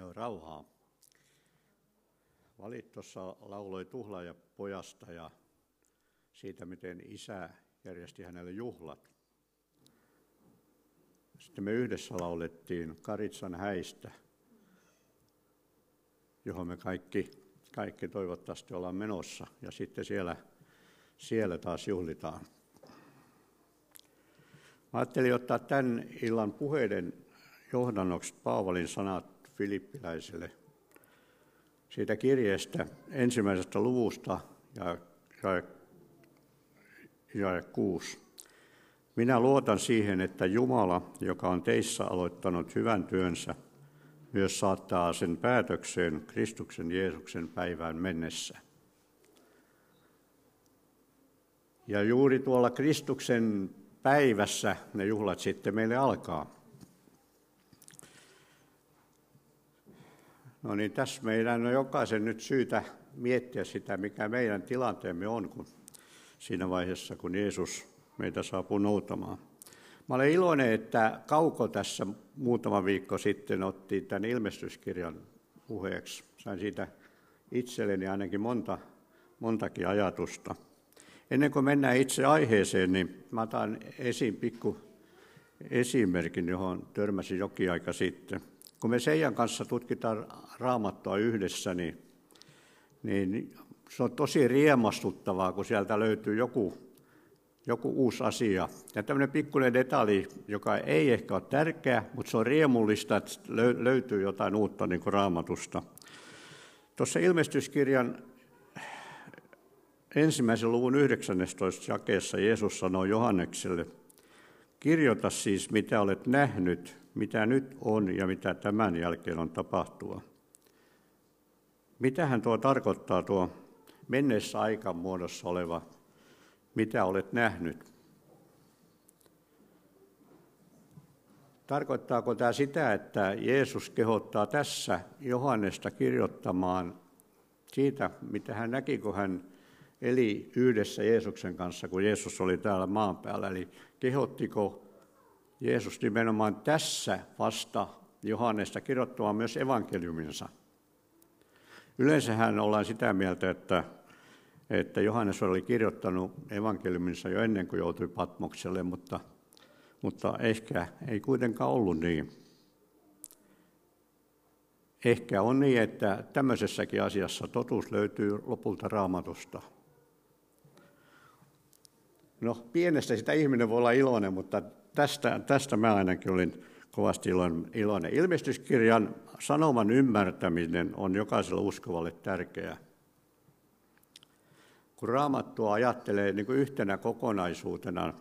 Joo, rauhaa. Valit tuossa lauloi tuhlaaja pojasta ja siitä, miten isä järjesti hänelle juhlat. Sitten me yhdessä laulettiin Karitsan häistä, johon me kaikki, kaikki toivottavasti ollaan menossa. Ja sitten siellä, siellä taas juhlitaan. Mä ajattelin ottaa tämän illan puheiden johdannoksi Paavalin sanat filippiläiselle siitä kirjeestä ensimmäisestä luvusta ja, ja, ja kuusi. Minä luotan siihen, että Jumala, joka on teissä aloittanut hyvän työnsä, myös saattaa sen päätökseen Kristuksen Jeesuksen päivään mennessä. Ja juuri tuolla Kristuksen päivässä ne juhlat sitten meille alkaa. No niin, tässä meidän on jokaisen nyt syytä miettiä sitä, mikä meidän tilanteemme on kun siinä vaiheessa, kun Jeesus meitä saapuu noutamaan. Mä olen iloinen, että Kauko tässä muutama viikko sitten otti tämän ilmestyskirjan puheeksi. Sain siitä itselleni ainakin monta, montakin ajatusta. Ennen kuin mennään itse aiheeseen, niin mä otan esiin pikku esimerkin, johon törmäsin jokin aika sitten. Kun me Seijan kanssa tutkitaan raamattua yhdessä, niin, niin se on tosi riemastuttavaa, kun sieltä löytyy joku, joku uusi asia. Ja tämmöinen pikkuinen detalji, joka ei ehkä ole tärkeä, mutta se on riemullista, että löytyy jotain uutta niin kuin raamatusta. Tuossa ilmestyskirjan ensimmäisen luvun 19. jakeessa Jeesus sanoi Johannekselle, kirjoita siis mitä olet nähnyt, mitä nyt on ja mitä tämän jälkeen on tapahtua. Mitähän tuo tarkoittaa tuo menneessä aikan muodossa oleva, mitä olet nähnyt? Tarkoittaako tämä sitä, että Jeesus kehottaa tässä Johannesta kirjoittamaan siitä, mitä hän näki, kun hän eli yhdessä Jeesuksen kanssa, kun Jeesus oli täällä maan päällä. Eli kehottiko Jeesus nimenomaan tässä vasta Johannesta kirjoittamaan myös evankeliuminsa? Yleensähän ollaan sitä mieltä, että, että Johannes oli kirjoittanut evankeliuminsa jo ennen kuin joutui Patmokselle, mutta, mutta ehkä ei kuitenkaan ollut niin. Ehkä on niin, että tämmöisessäkin asiassa totuus löytyy lopulta raamatusta. No pienestä sitä ihminen voi olla iloinen, mutta tästä, tästä mä ainakin olin kovasti iloinen. Ilmestyskirjan sanoman ymmärtäminen on jokaiselle uskovalle tärkeää. Kun raamattua ajattelee niin kuin yhtenä kokonaisuutena,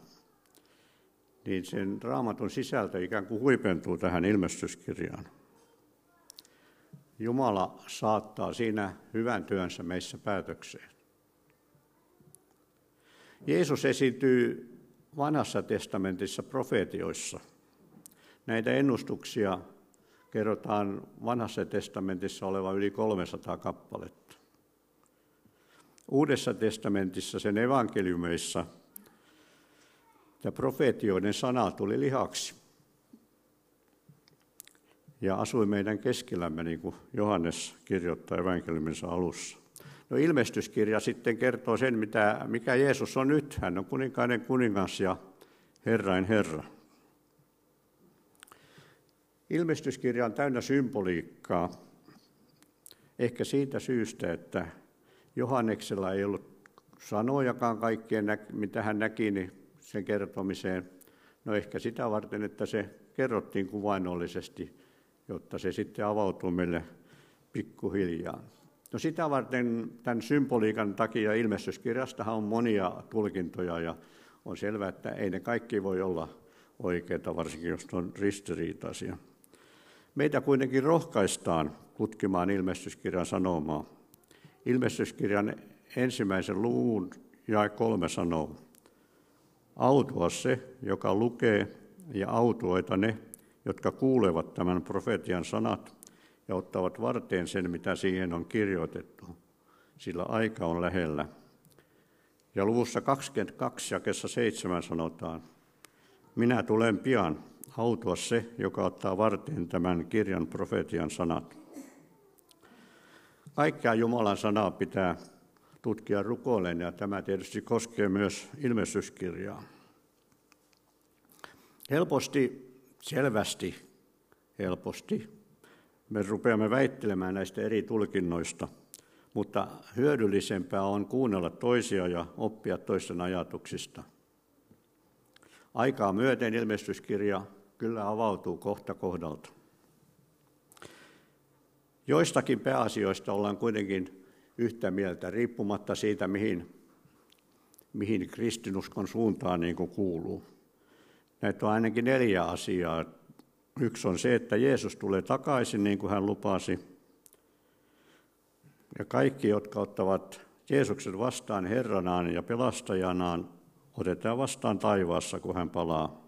niin sen raamatun sisältö ikään kuin huipentuu tähän ilmestyskirjaan. Jumala saattaa siinä hyvän työnsä meissä päätökseen. Jeesus esiintyy vanhassa testamentissa profeetioissa. Näitä ennustuksia kerrotaan vanhassa testamentissa oleva yli 300 kappaletta. Uudessa testamentissa sen evankeliumeissa ja profeetioiden sana tuli lihaksi ja asui meidän keskellämme, niin kuin Johannes kirjoittaa evankeliuminsa alussa. No ilmestyskirja sitten kertoo sen, mitä, mikä Jeesus on nyt. Hän on kuninkainen kuningas ja Herrain Herra. Ilmestyskirja on täynnä symboliikkaa, ehkä siitä syystä, että Johanneksella ei ollut sanojakaan kaikkien, mitä hän näki, niin sen kertomiseen. No ehkä sitä varten, että se kerrottiin kuvainnollisesti, jotta se sitten avautuu meille pikkuhiljaa. No sitä varten tämän symboliikan takia ilmestyskirjastahan on monia tulkintoja ja on selvää, että ei ne kaikki voi olla oikeita, varsinkin jos on ristiriitaisia. Meitä kuitenkin rohkaistaan tutkimaan ilmestyskirjan sanomaa. Ilmestyskirjan ensimmäisen luvun ja kolme sanoo, autua se, joka lukee, ja autuoita ne, jotka kuulevat tämän profetian sanat ja ottavat varteen sen, mitä siihen on kirjoitettu, sillä aika on lähellä. Ja luvussa 22 jakessa 7 sanotaan, minä tulen pian, autua se, joka ottaa varteen tämän kirjan profetian sanat. Kaikkea Jumalan sanaa pitää tutkia rukoilleen ja tämä tietysti koskee myös ilmestyskirjaa. Helposti, selvästi, helposti me rupeamme väittelemään näistä eri tulkinnoista, mutta hyödyllisempää on kuunnella toisia ja oppia toisten ajatuksista. Aikaa myöten ilmestyskirja kyllä avautuu kohta kohdalta. Joistakin pääasioista ollaan kuitenkin yhtä mieltä, riippumatta siitä, mihin, mihin kristinuskon suuntaan niin kuin kuuluu. Näitä on ainakin neljä asiaa. Yksi on se, että Jeesus tulee takaisin, niin kuin hän lupasi. Ja kaikki, jotka ottavat Jeesuksen vastaan Herranaan ja pelastajanaan, otetaan vastaan taivaassa, kun hän palaa.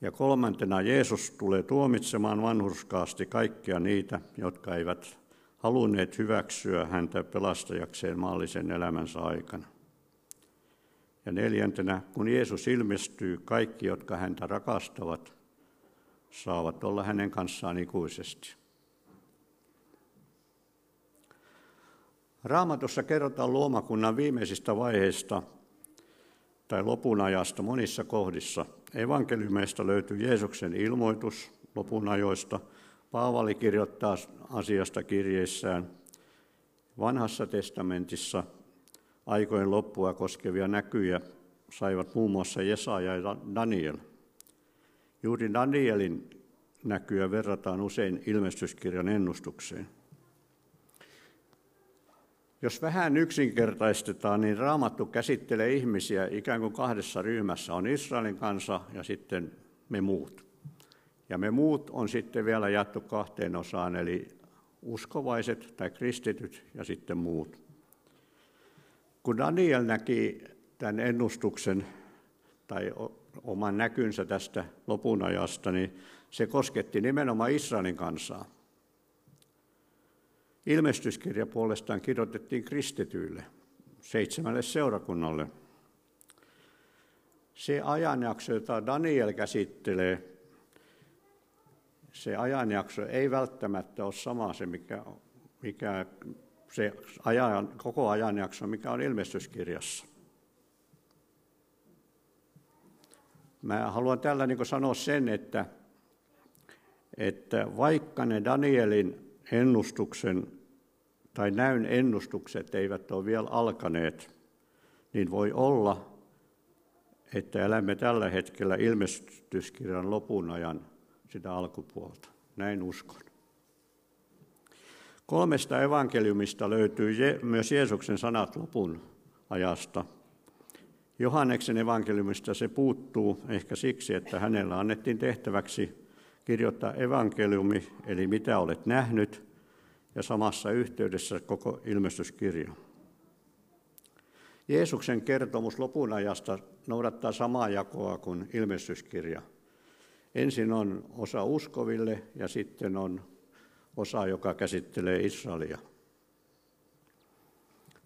Ja kolmantena Jeesus tulee tuomitsemaan vanhurskaasti kaikkia niitä, jotka eivät halunneet hyväksyä häntä pelastajakseen maallisen elämänsä aikana. Ja neljäntenä, kun Jeesus ilmestyy, kaikki, jotka häntä rakastavat, saavat olla hänen kanssaan ikuisesti. Raamatussa kerrotaan luomakunnan viimeisistä vaiheista tai lopun ajasta monissa kohdissa. Evankeliumeista löytyy Jeesuksen ilmoitus lopun ajoista. Paavali kirjoittaa asiasta kirjeissään. Vanhassa testamentissa aikojen loppua koskevia näkyjä saivat muun muassa Jesaja ja Daniel. Juuri Danielin näkyä verrataan usein ilmestyskirjan ennustukseen. Jos vähän yksinkertaistetaan, niin Raamattu käsittelee ihmisiä ikään kuin kahdessa ryhmässä. On Israelin kansa ja sitten me muut. Ja me muut on sitten vielä jaettu kahteen osaan, eli uskovaiset tai kristityt ja sitten muut. Kun Daniel näki tämän ennustuksen tai oman näkynsä tästä lopun ajasta, niin se kosketti nimenomaan Israelin kansaa. Ilmestyskirja puolestaan kirjoitettiin kristityille, seitsemälle seurakunnalle. Se ajanjakso, jota Daniel käsittelee, se ajanjakso ei välttämättä ole sama se, mikä, mikä se ajan, koko ajanjakso, mikä on ilmestyskirjassa. Mä haluan tällä niin sanoa sen, että, että vaikka ne Danielin ennustuksen tai näyn ennustukset eivät ole vielä alkaneet, niin voi olla, että elämme tällä hetkellä ilmestyskirjan lopun ajan sitä alkupuolta. Näin uskon. Kolmesta evankeliumista löytyy myös Jeesuksen sanat lopun ajasta. Johanneksen evankeliumista se puuttuu ehkä siksi, että hänellä annettiin tehtäväksi kirjoittaa evankeliumi, eli mitä olet nähnyt, ja samassa yhteydessä koko ilmestyskirja. Jeesuksen kertomus lopun ajasta noudattaa samaa jakoa kuin ilmestyskirja. Ensin on osa uskoville ja sitten on osa, joka käsittelee Israelia.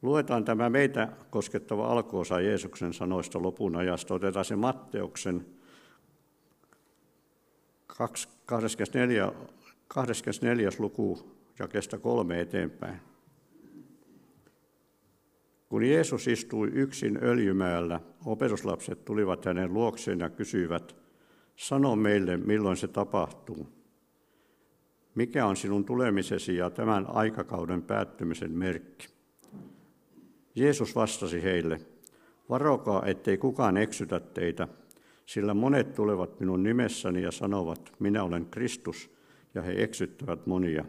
Luetaan tämä meitä koskettava alkuosa Jeesuksen sanoista lopun ajasta. Otetaan se Matteuksen 24, 24. luku jakesta kolme eteenpäin. Kun Jeesus istui yksin öljymäellä, opetuslapset tulivat hänen luokseen ja kysyivät, sano meille, milloin se tapahtuu. Mikä on sinun tulemisesi ja tämän aikakauden päättymisen merkki? Jeesus vastasi heille, varokaa, ettei kukaan eksytä teitä, sillä monet tulevat minun nimessäni ja sanovat, minä olen Kristus, ja he eksyttävät monia.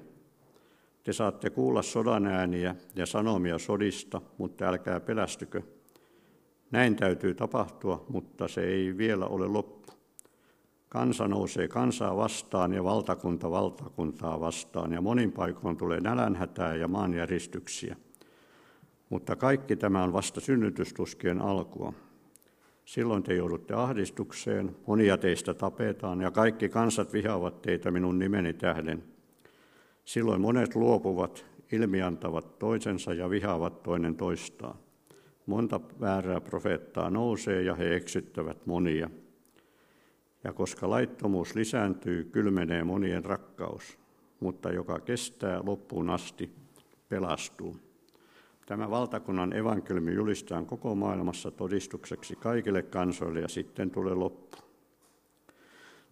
Te saatte kuulla sodan ääniä ja sanomia sodista, mutta älkää pelästykö. Näin täytyy tapahtua, mutta se ei vielä ole loppu. Kansa nousee kansaa vastaan ja valtakunta valtakuntaa vastaan, ja monin paikoin tulee nälänhätää ja maanjäristyksiä. Mutta kaikki tämä on vasta synnytystuskien alkua. Silloin te joudutte ahdistukseen, monia teistä tapetaan, ja kaikki kansat vihaavat teitä minun nimeni tähden – Silloin monet luopuvat, ilmiantavat toisensa ja vihaavat toinen toistaan. Monta väärää profeettaa nousee ja he eksyttävät monia. Ja koska laittomuus lisääntyy, kylmenee monien rakkaus, mutta joka kestää loppuun asti, pelastuu. Tämä valtakunnan evankeliumi julistaan koko maailmassa todistukseksi kaikille kansoille ja sitten tulee loppu.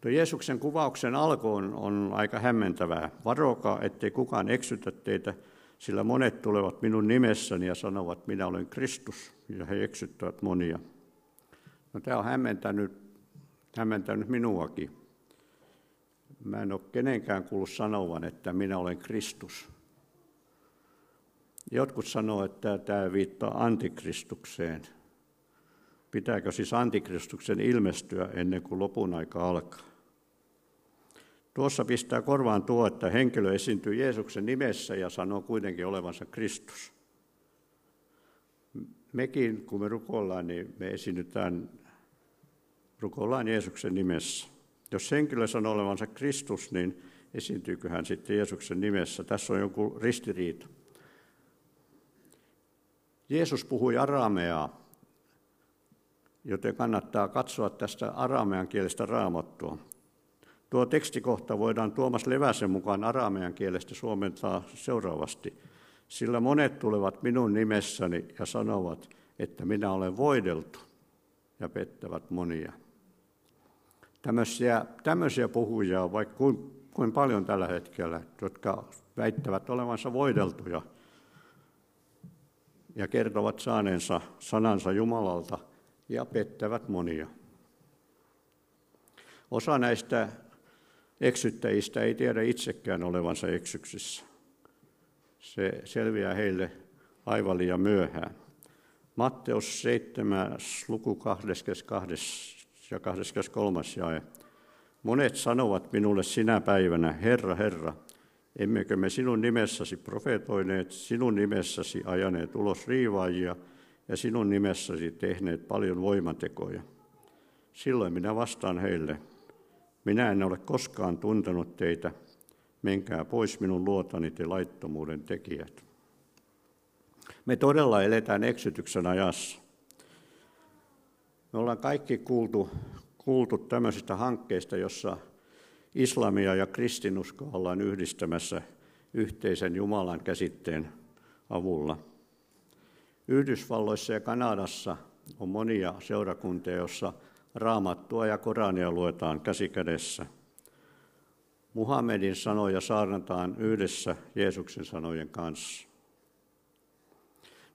Tuo Jeesuksen kuvauksen alku on, on aika hämmentävää. Varokaa, ettei kukaan eksytä teitä, sillä monet tulevat minun nimessäni ja sanovat, minä olen Kristus, ja he eksyttävät monia. No, tämä on hämmentänyt, hämmentänyt minuakin. Mä en ole kenenkään kuullut sanovan, että minä olen Kristus. Jotkut sanoo, että tämä viittaa antikristukseen. Pitääkö siis antikristuksen ilmestyä ennen kuin lopun aika alkaa? Tuossa pistää korvaan tuo, että henkilö esiintyy Jeesuksen nimessä ja sanoo kuitenkin olevansa Kristus. Mekin, kun me rukoillaan, niin me esiinnytään, rukoillaan Jeesuksen nimessä. Jos henkilö sanoo olevansa Kristus, niin esiintyykö hän sitten Jeesuksen nimessä? Tässä on joku ristiriita. Jeesus puhui arameaa, joten kannattaa katsoa tästä aramean kielestä raamattua. Tuo tekstikohta voidaan Tuomas Leväsen mukaan aramean kielestä suomentaa seuraavasti. Sillä monet tulevat minun nimessäni ja sanovat, että minä olen voideltu ja pettävät monia. Tämmöisiä, tämmöisiä puhujia on vaikka kuin, kuin paljon tällä hetkellä, jotka väittävät olevansa voideltuja ja kertovat saaneensa sanansa Jumalalta ja pettävät monia. Osa näistä eksyttäjistä ei tiedä itsekään olevansa eksyksissä. Se selviää heille aivan liian myöhään. Matteus 7, luku 22 ja 23 jae. Monet sanovat minulle sinä päivänä, Herra, Herra, emmekö me sinun nimessäsi profetoineet, sinun nimessäsi ajaneet ulos riivaajia ja sinun nimessäsi tehneet paljon voimatekoja. Silloin minä vastaan heille, minä en ole koskaan tuntenut teitä, menkää pois minun luotani te laittomuuden tekijät. Me todella eletään eksytyksen ajassa. Me ollaan kaikki kuultu, kuultu tämmöisistä hankkeista, jossa islamia ja kristinuskoa ollaan yhdistämässä yhteisen Jumalan käsitteen avulla. Yhdysvalloissa ja Kanadassa on monia seurakuntia, joissa raamattua ja Korania luetaan käsikädessä. Muhammedin sanoja saarnataan yhdessä Jeesuksen sanojen kanssa.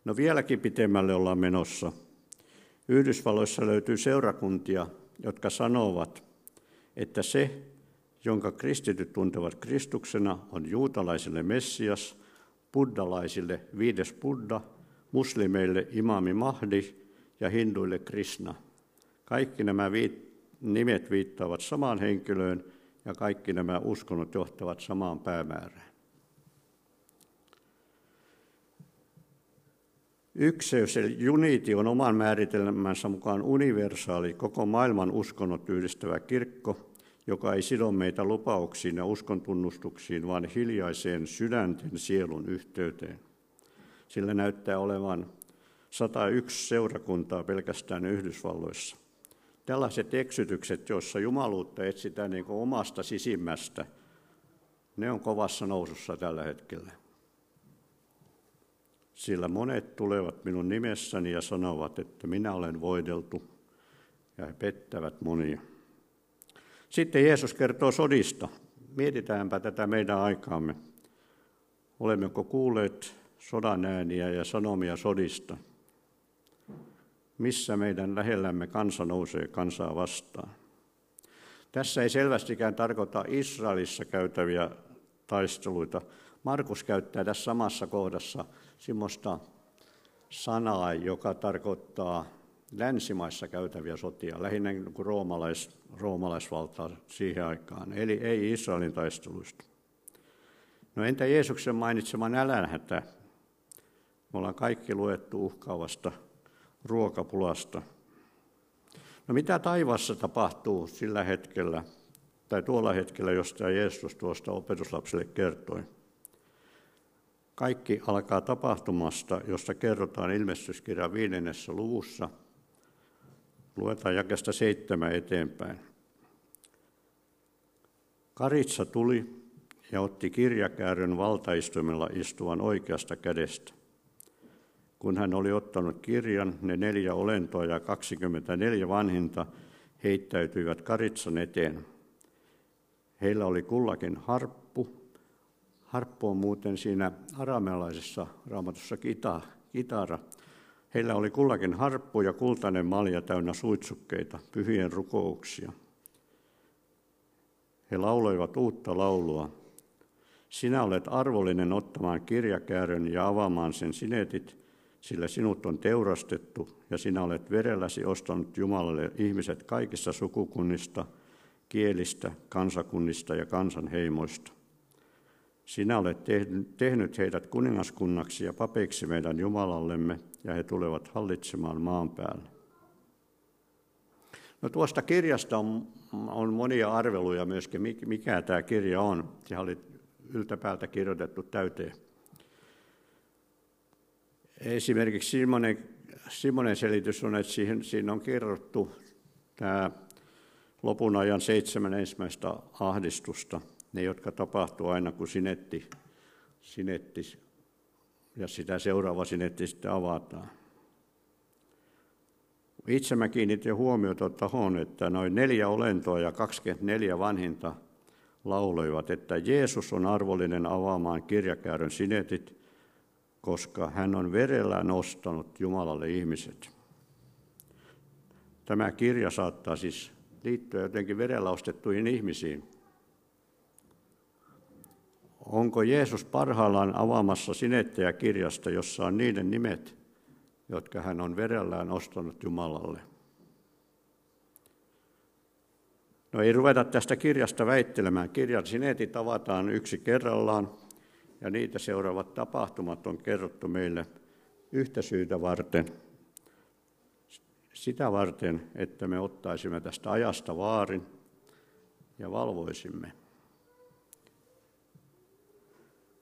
No vieläkin pitemmälle ollaan menossa. Yhdysvalloissa löytyy seurakuntia, jotka sanovat, että se, jonka kristityt tuntevat Kristuksena, on juutalaisille Messias, buddalaisille viides Buddha, muslimeille imami Mahdi ja hinduille Krishna – kaikki nämä nimet viittaavat samaan henkilöön ja kaikki nämä uskonnot johtavat samaan päämäärään. Ykseys eli uniti on oman määritelmänsä mukaan universaali, koko maailman uskonnot yhdistävä kirkko, joka ei sido meitä lupauksiin ja uskontunnustuksiin, vaan hiljaiseen sydänten sielun yhteyteen. Sillä näyttää olevan 101 seurakuntaa pelkästään Yhdysvalloissa. Tällaiset eksytykset, joissa jumaluutta etsitään niin omasta sisimmästä, ne on kovassa nousussa tällä hetkellä. Sillä monet tulevat minun nimessäni ja sanovat, että minä olen voideltu, ja he pettävät monia. Sitten Jeesus kertoo sodista. Mietitäänpä tätä meidän aikaamme. Olemmeko kuulleet sodan ääniä ja sanomia sodista – missä meidän lähellämme kansa nousee kansaa vastaan. Tässä ei selvästikään tarkoita Israelissa käytäviä taisteluita. Markus käyttää tässä samassa kohdassa semmoista sanaa, joka tarkoittaa länsimaissa käytäviä sotia, lähinnä niin kuin roomalais, roomalaisvaltaa siihen aikaan, eli ei Israelin taisteluista. No entä Jeesuksen mainitsema nälänhätä? Me ollaan kaikki luettu uhkaavasta ruokapulasta. No mitä taivassa tapahtuu sillä hetkellä, tai tuolla hetkellä, josta Jeesus tuosta opetuslapselle kertoi? Kaikki alkaa tapahtumasta, josta kerrotaan ilmestyskirjan viidennessä luvussa. Luetaan jakesta seitsemän eteenpäin. Karitsa tuli ja otti kirjakäärön valtaistuimella istuvan oikeasta kädestä. Kun hän oli ottanut kirjan, ne neljä olentoa ja 24 vanhinta heittäytyivät karitsan eteen. Heillä oli kullakin harppu. Harppu on muuten siinä aramealaisessa raamatussa kita, kitara. Heillä oli kullakin harppu ja kultainen malja täynnä suitsukkeita, pyhien rukouksia. He lauloivat uutta laulua. Sinä olet arvollinen ottamaan kirjakäärön ja avaamaan sen sinetit, sillä sinut on teurastettu ja sinä olet verelläsi ostanut Jumalalle ihmiset kaikista sukukunnista, kielistä, kansakunnista ja kansanheimoista. Sinä olet tehnyt heidät kuningaskunnaksi ja papeiksi meidän Jumalallemme, ja he tulevat hallitsemaan maan päällä. No tuosta kirjasta on, on monia arveluja myöskin, mikä tämä kirja on. Se oli yltäpäältä kirjoitettu täyteen. Esimerkiksi Simonen, Simonen selitys on, että siihen, siinä on kerrottu tämä lopun ajan seitsemän ensimmäistä ahdistusta, ne jotka tapahtuu aina kun sinetti, sinetti ja sitä seuraava sinetti sitten avataan. Itse mä kiinnitin huomiota tuohon, että noin neljä olentoa ja 24 vanhinta lauloivat, että Jeesus on arvollinen avaamaan kirjakäärön sinetit, koska hän on verellä nostanut Jumalalle ihmiset. Tämä kirja saattaa siis liittyä jotenkin verellä ostettuihin ihmisiin. Onko Jeesus parhaillaan avaamassa sinettejä kirjasta, jossa on niiden nimet, jotka hän on verellään ostanut Jumalalle? No ei ruveta tästä kirjasta väittelemään. Kirjan sinetit avataan yksi kerrallaan ja niitä seuraavat tapahtumat on kerrottu meille yhtä syytä varten. Sitä varten, että me ottaisimme tästä ajasta vaarin ja valvoisimme.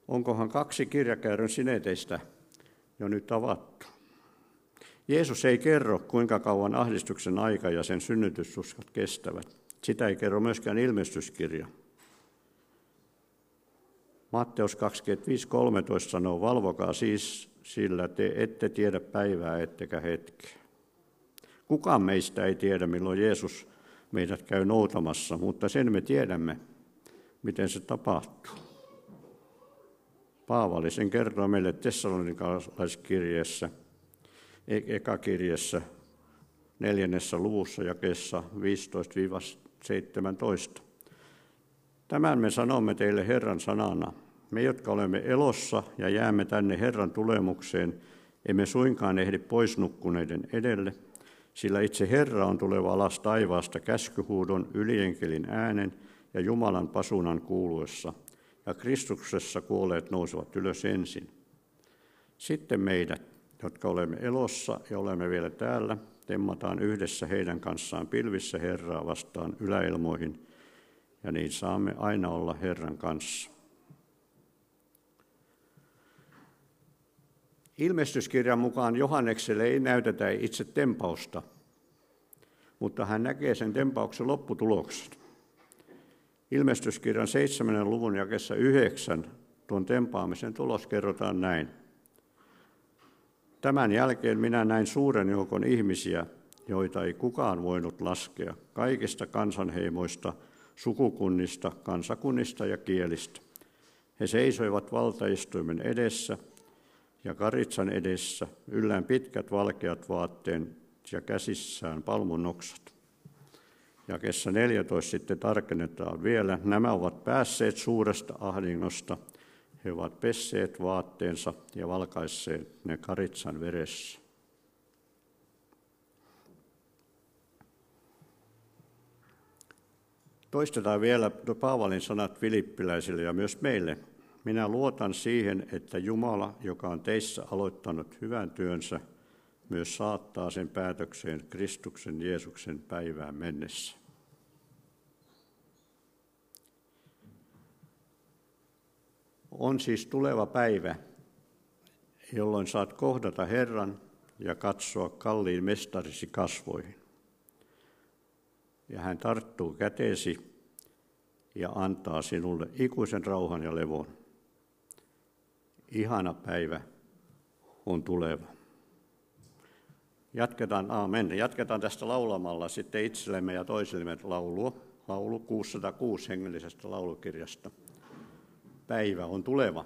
Onkohan kaksi kirjakäärön sineteistä jo nyt avattu? Jeesus ei kerro, kuinka kauan ahdistuksen aika ja sen synnytystuskat kestävät. Sitä ei kerro myöskään ilmestyskirja. Matteus 25.13 sanoo, valvokaa siis, sillä te ette tiedä päivää ettekä hetkeä. Kukaan meistä ei tiedä, milloin Jeesus meidät käy noutamassa, mutta sen me tiedämme, miten se tapahtuu. Paavali sen kertoo meille Tessalonikalaiskirjeessä, e- ekakirjassa, neljännessä luvussa jakessa 15-17. Tämän me sanomme teille Herran sanana. Me, jotka olemme elossa ja jäämme tänne Herran tulemukseen, emme suinkaan ehdi pois nukkuneiden edelle, sillä itse Herra on tuleva alas taivaasta käskyhuudon, ylienkelin äänen ja Jumalan pasunan kuuluessa, ja Kristuksessa kuolleet nousevat ylös ensin. Sitten meidät, jotka olemme elossa ja olemme vielä täällä, temmataan yhdessä heidän kanssaan pilvissä Herraa vastaan yläilmoihin – ja niin saamme aina olla Herran kanssa. Ilmestyskirjan mukaan Johannekselle ei näytetä itse tempausta, mutta hän näkee sen tempauksen lopputuloksen. Ilmestyskirjan 7. luvun jakessa 9 tuon tempaamisen tulos kerrotaan näin. Tämän jälkeen minä näin suuren joukon ihmisiä, joita ei kukaan voinut laskea, kaikista kansanheimoista – sukukunnista, kansakunnista ja kielistä. He seisoivat valtaistuimen edessä ja karitsan edessä, yllään pitkät valkeat vaatteen ja käsissään palmunoksat. Jakessa 14 sitten tarkennetaan vielä, nämä ovat päässeet suuresta ahdingosta, he ovat pesseet vaatteensa ja valkaisseet ne karitsan veressä. Toistetaan vielä Paavalin sanat filippiläisille ja myös meille. Minä luotan siihen, että Jumala, joka on teissä aloittanut hyvän työnsä, myös saattaa sen päätökseen Kristuksen Jeesuksen päivään mennessä. On siis tuleva päivä, jolloin saat kohdata Herran ja katsoa kalliin mestarisi kasvoihin ja hän tarttuu käteesi ja antaa sinulle ikuisen rauhan ja levon. Ihana päivä on tuleva. Jatketaan, amen. Jatketaan tästä laulamalla sitten itsellemme ja toisillemme laulua. Laulu 606 hengellisestä laulukirjasta. Päivä on tuleva.